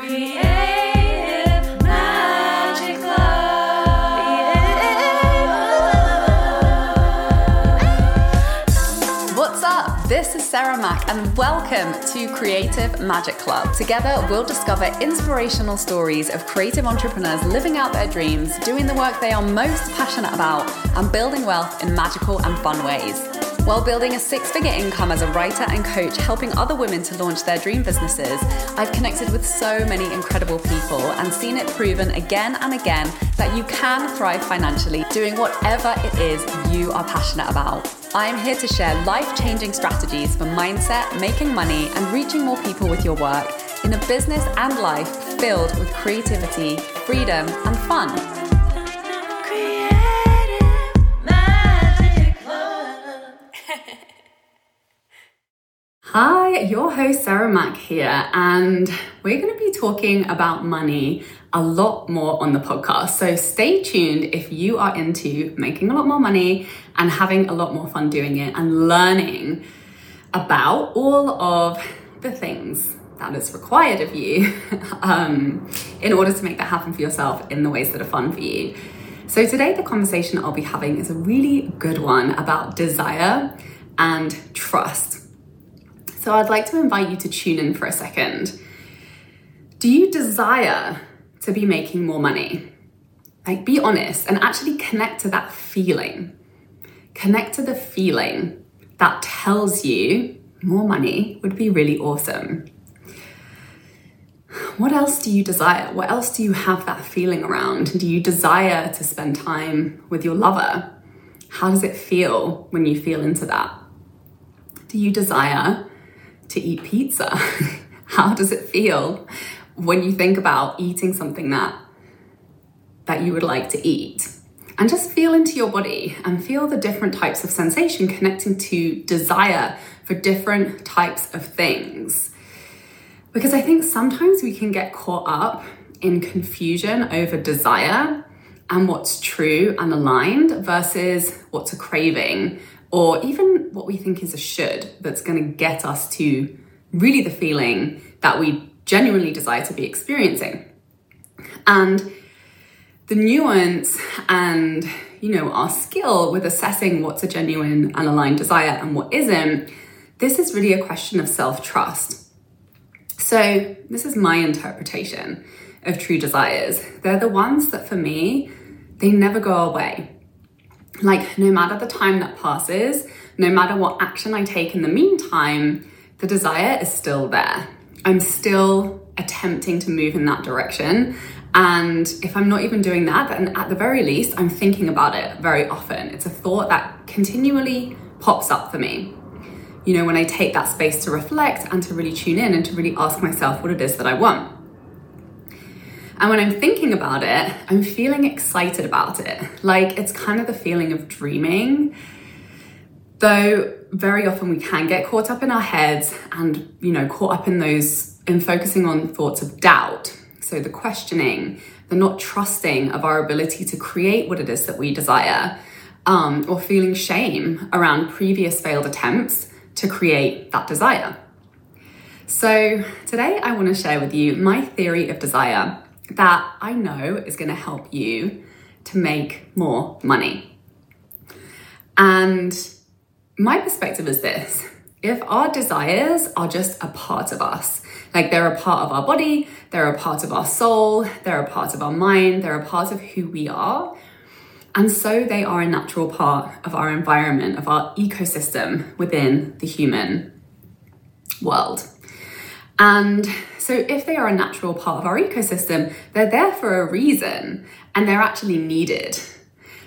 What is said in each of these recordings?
Creative Magic Club. What's up? This is Sarah Mac, and welcome to Creative Magic Club. Together, we'll discover inspirational stories of creative entrepreneurs living out their dreams, doing the work they are most passionate about, and building wealth in magical and fun ways. While building a six figure income as a writer and coach, helping other women to launch their dream businesses, I've connected with so many incredible people and seen it proven again and again that you can thrive financially doing whatever it is you are passionate about. I'm here to share life changing strategies for mindset, making money, and reaching more people with your work in a business and life filled with creativity, freedom, and fun. Hi, your host Sarah Mac here, and we're going to be talking about money a lot more on the podcast. So stay tuned if you are into making a lot more money and having a lot more fun doing it and learning about all of the things that is required of you um, in order to make that happen for yourself in the ways that are fun for you. So, today, the conversation I'll be having is a really good one about desire and trust. So I'd like to invite you to tune in for a second. Do you desire to be making more money? Like, be honest and actually connect to that feeling. Connect to the feeling that tells you more money would be really awesome. What else do you desire? What else do you have that feeling around? Do you desire to spend time with your lover? How does it feel when you feel into that? Do you desire to eat pizza? How does it feel when you think about eating something that that you would like to eat? And just feel into your body and feel the different types of sensation connecting to desire for different types of things. Because I think sometimes we can get caught up in confusion over desire and what's true and aligned versus what's a craving or even what we think is a should that's going to get us to really the feeling that we genuinely desire to be experiencing. And the nuance and you know our skill with assessing what's a genuine and aligned desire and what isn't this is really a question of self-trust. So this is my interpretation of true desires. They're the ones that for me they never go away like, no matter the time that passes, no matter what action I take in the meantime, the desire is still there. I'm still attempting to move in that direction. And if I'm not even doing that, then at the very least, I'm thinking about it very often. It's a thought that continually pops up for me. You know, when I take that space to reflect and to really tune in and to really ask myself what it is that I want. And when I'm thinking about it, I'm feeling excited about it. Like it's kind of the feeling of dreaming. Though very often we can get caught up in our heads and, you know, caught up in those, in focusing on thoughts of doubt. So the questioning, the not trusting of our ability to create what it is that we desire, um, or feeling shame around previous failed attempts to create that desire. So, today I want to share with you my theory of desire that I know is going to help you to make more money. And my perspective is this if our desires are just a part of us, like they're a part of our body, they're a part of our soul, they're a part of our mind, they're a part of who we are. And so they are a natural part of our environment, of our ecosystem within the human world. And so, if they are a natural part of our ecosystem, they're there for a reason and they're actually needed.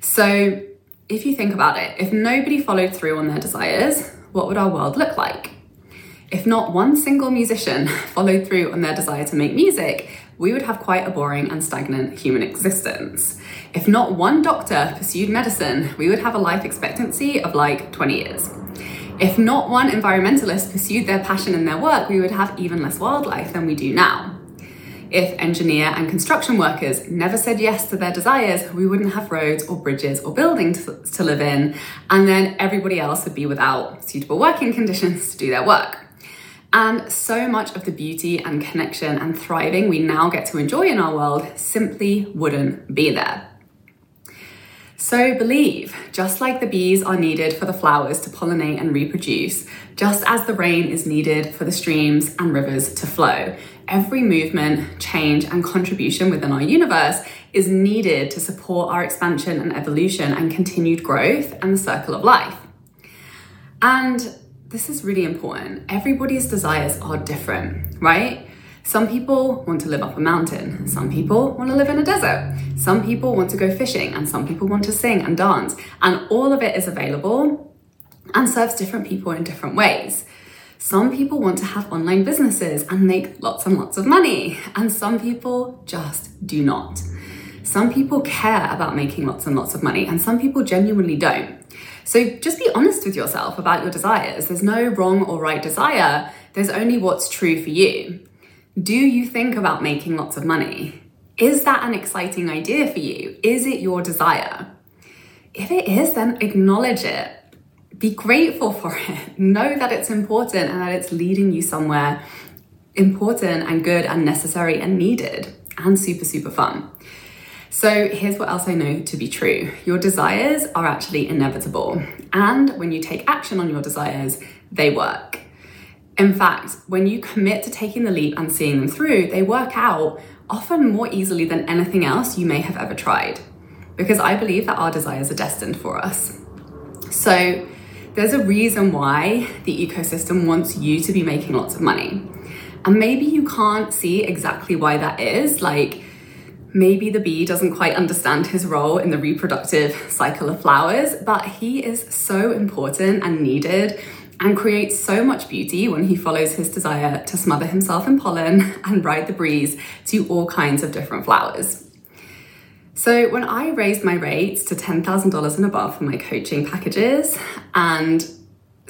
So, if you think about it, if nobody followed through on their desires, what would our world look like? If not one single musician followed through on their desire to make music, we would have quite a boring and stagnant human existence. If not one doctor pursued medicine, we would have a life expectancy of like 20 years. If not one environmentalist pursued their passion in their work, we would have even less wildlife than we do now. If engineer and construction workers never said yes to their desires, we wouldn't have roads or bridges or buildings to, to live in, and then everybody else would be without suitable working conditions to do their work. And so much of the beauty and connection and thriving we now get to enjoy in our world simply wouldn't be there. So believe, just like the bees are needed for the flowers to pollinate and reproduce, just as the rain is needed for the streams and rivers to flow, every movement, change, and contribution within our universe is needed to support our expansion and evolution and continued growth and the circle of life. And this is really important. Everybody's desires are different, right? Some people want to live up a mountain, some people want to live in a desert, some people want to go fishing, and some people want to sing and dance. And all of it is available and serves different people in different ways. Some people want to have online businesses and make lots and lots of money, and some people just do not. Some people care about making lots and lots of money, and some people genuinely don't. So just be honest with yourself about your desires. There's no wrong or right desire, there's only what's true for you. Do you think about making lots of money? Is that an exciting idea for you? Is it your desire? If it is, then acknowledge it. Be grateful for it. Know that it's important and that it's leading you somewhere important and good and necessary and needed and super, super fun. So, here's what else I know to be true your desires are actually inevitable. And when you take action on your desires, they work. In fact, when you commit to taking the leap and seeing them through, they work out often more easily than anything else you may have ever tried. Because I believe that our desires are destined for us. So, there's a reason why the ecosystem wants you to be making lots of money. And maybe you can't see exactly why that is. Like, maybe the bee doesn't quite understand his role in the reproductive cycle of flowers, but he is so important and needed and creates so much beauty when he follows his desire to smother himself in pollen and ride the breeze to all kinds of different flowers. So, when I raised my rates to $10,000 and above for my coaching packages, and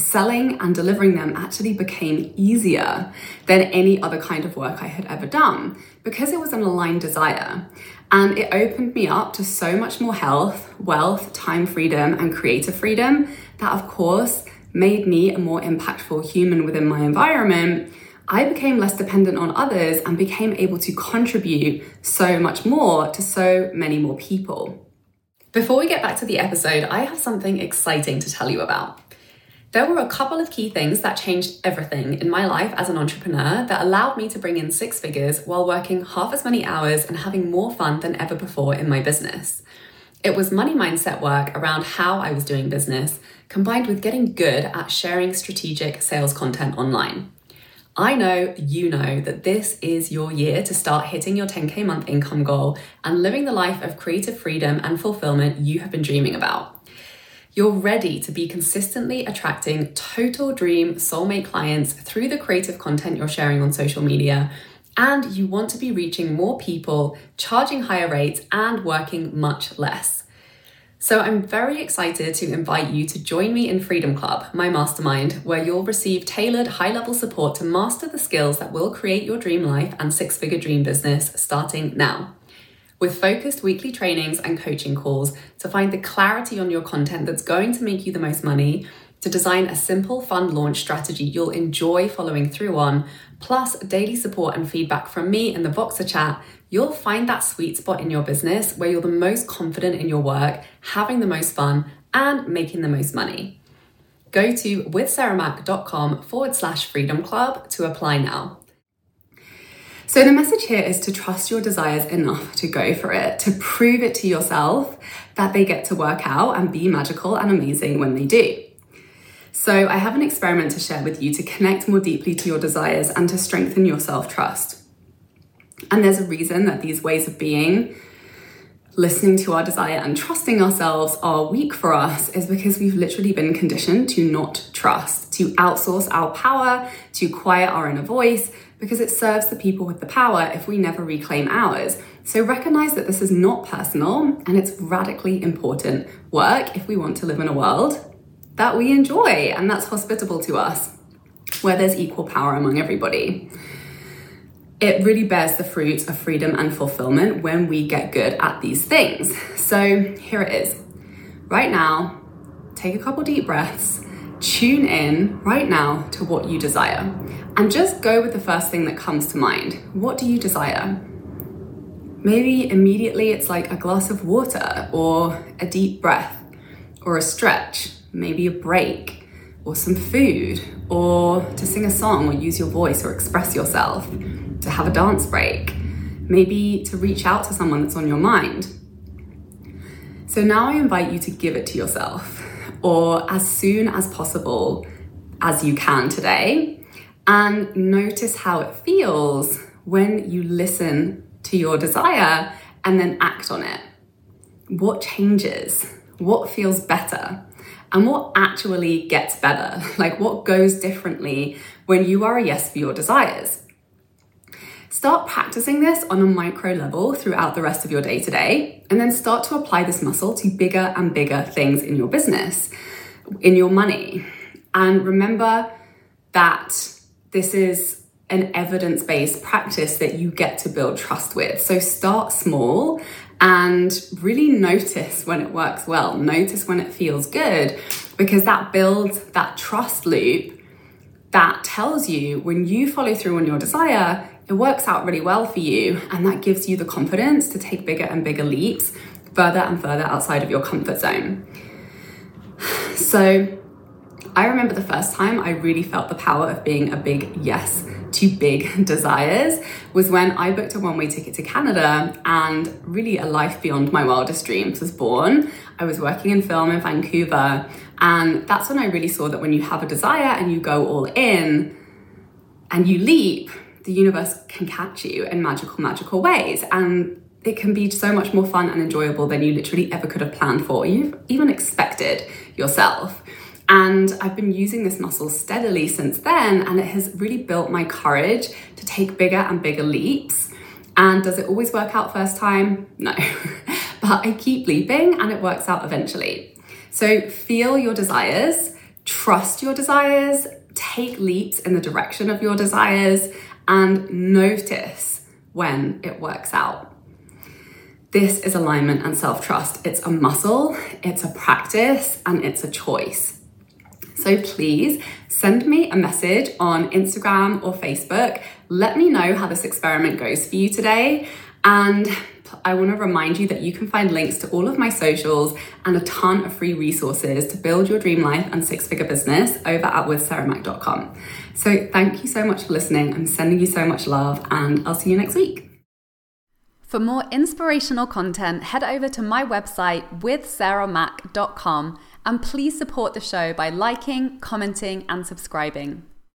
selling and delivering them actually became easier than any other kind of work I had ever done because it was an aligned desire. And it opened me up to so much more health, wealth, time freedom, and creative freedom that, of course, made me a more impactful human within my environment, I became less dependent on others and became able to contribute so much more to so many more people. Before we get back to the episode, I have something exciting to tell you about. There were a couple of key things that changed everything in my life as an entrepreneur that allowed me to bring in six figures while working half as many hours and having more fun than ever before in my business. It was money mindset work around how I was doing business, combined with getting good at sharing strategic sales content online. I know you know that this is your year to start hitting your 10K month income goal and living the life of creative freedom and fulfillment you have been dreaming about. You're ready to be consistently attracting total dream soulmate clients through the creative content you're sharing on social media and you want to be reaching more people, charging higher rates, and working much less. So, I'm very excited to invite you to join me in Freedom Club, my mastermind, where you'll receive tailored high level support to master the skills that will create your dream life and six figure dream business starting now. With focused weekly trainings and coaching calls to find the clarity on your content that's going to make you the most money to design a simple, fun launch strategy you'll enjoy following through on, plus daily support and feedback from me in the Voxer chat, you'll find that sweet spot in your business where you're the most confident in your work, having the most fun, and making the most money. Go to withsarahmac.com forward slash freedom club to apply now. So, the message here is to trust your desires enough to go for it, to prove it to yourself that they get to work out and be magical and amazing when they do. So, I have an experiment to share with you to connect more deeply to your desires and to strengthen your self trust. And there's a reason that these ways of being, listening to our desire and trusting ourselves are weak for us is because we've literally been conditioned to not trust, to outsource our power, to quiet our inner voice, because it serves the people with the power if we never reclaim ours. So recognize that this is not personal and it's radically important work if we want to live in a world that we enjoy and that's hospitable to us, where there's equal power among everybody. It really bears the fruit of freedom and fulfillment when we get good at these things. So here it is. Right now, take a couple deep breaths tune in right now to what you desire and just go with the first thing that comes to mind. What do you desire? Maybe immediately it's like a glass of water or a deep breath or a stretch, maybe a break or some food or to sing a song or use your voice or express yourself, to have a dance break, maybe to reach out to someone that's on your mind. So now I invite you to give it to yourself or as soon as possible as you can today and notice how it feels when you listen to your desire and then act on it. What changes? What feels better? And what actually gets better? Like what goes differently when you are a yes for your desires? Start practicing this on a micro level throughout the rest of your day today, and then start to apply this muscle to bigger and bigger things in your business, in your money. And remember that this is an evidence based practice that you get to build trust with. So start small and really notice when it works well, notice when it feels good, because that builds that trust loop that tells you when you follow through on your desire, it works out really well for you. And that gives you the confidence to take bigger and bigger leaps further and further outside of your comfort zone. So, I remember the first time I really felt the power of being a big yes to big desires was when I booked a one way ticket to Canada and really a life beyond my wildest dreams was born. I was working in film in Vancouver, and that's when I really saw that when you have a desire and you go all in and you leap, the universe can catch you in magical, magical ways. And it can be so much more fun and enjoyable than you literally ever could have planned for, you've even expected yourself. And I've been using this muscle steadily since then, and it has really built my courage to take bigger and bigger leaps. And does it always work out first time? No. but I keep leaping and it works out eventually. So feel your desires, trust your desires, take leaps in the direction of your desires, and notice when it works out. This is alignment and self trust. It's a muscle, it's a practice, and it's a choice. So please send me a message on Instagram or Facebook. Let me know how this experiment goes for you today. And I want to remind you that you can find links to all of my socials and a ton of free resources to build your dream life and six figure business over at withsarahmac.com. So thank you so much for listening. I'm sending you so much love, and I'll see you next week. For more inspirational content, head over to my website withsarahmac.com and please support the show by liking, commenting, and subscribing.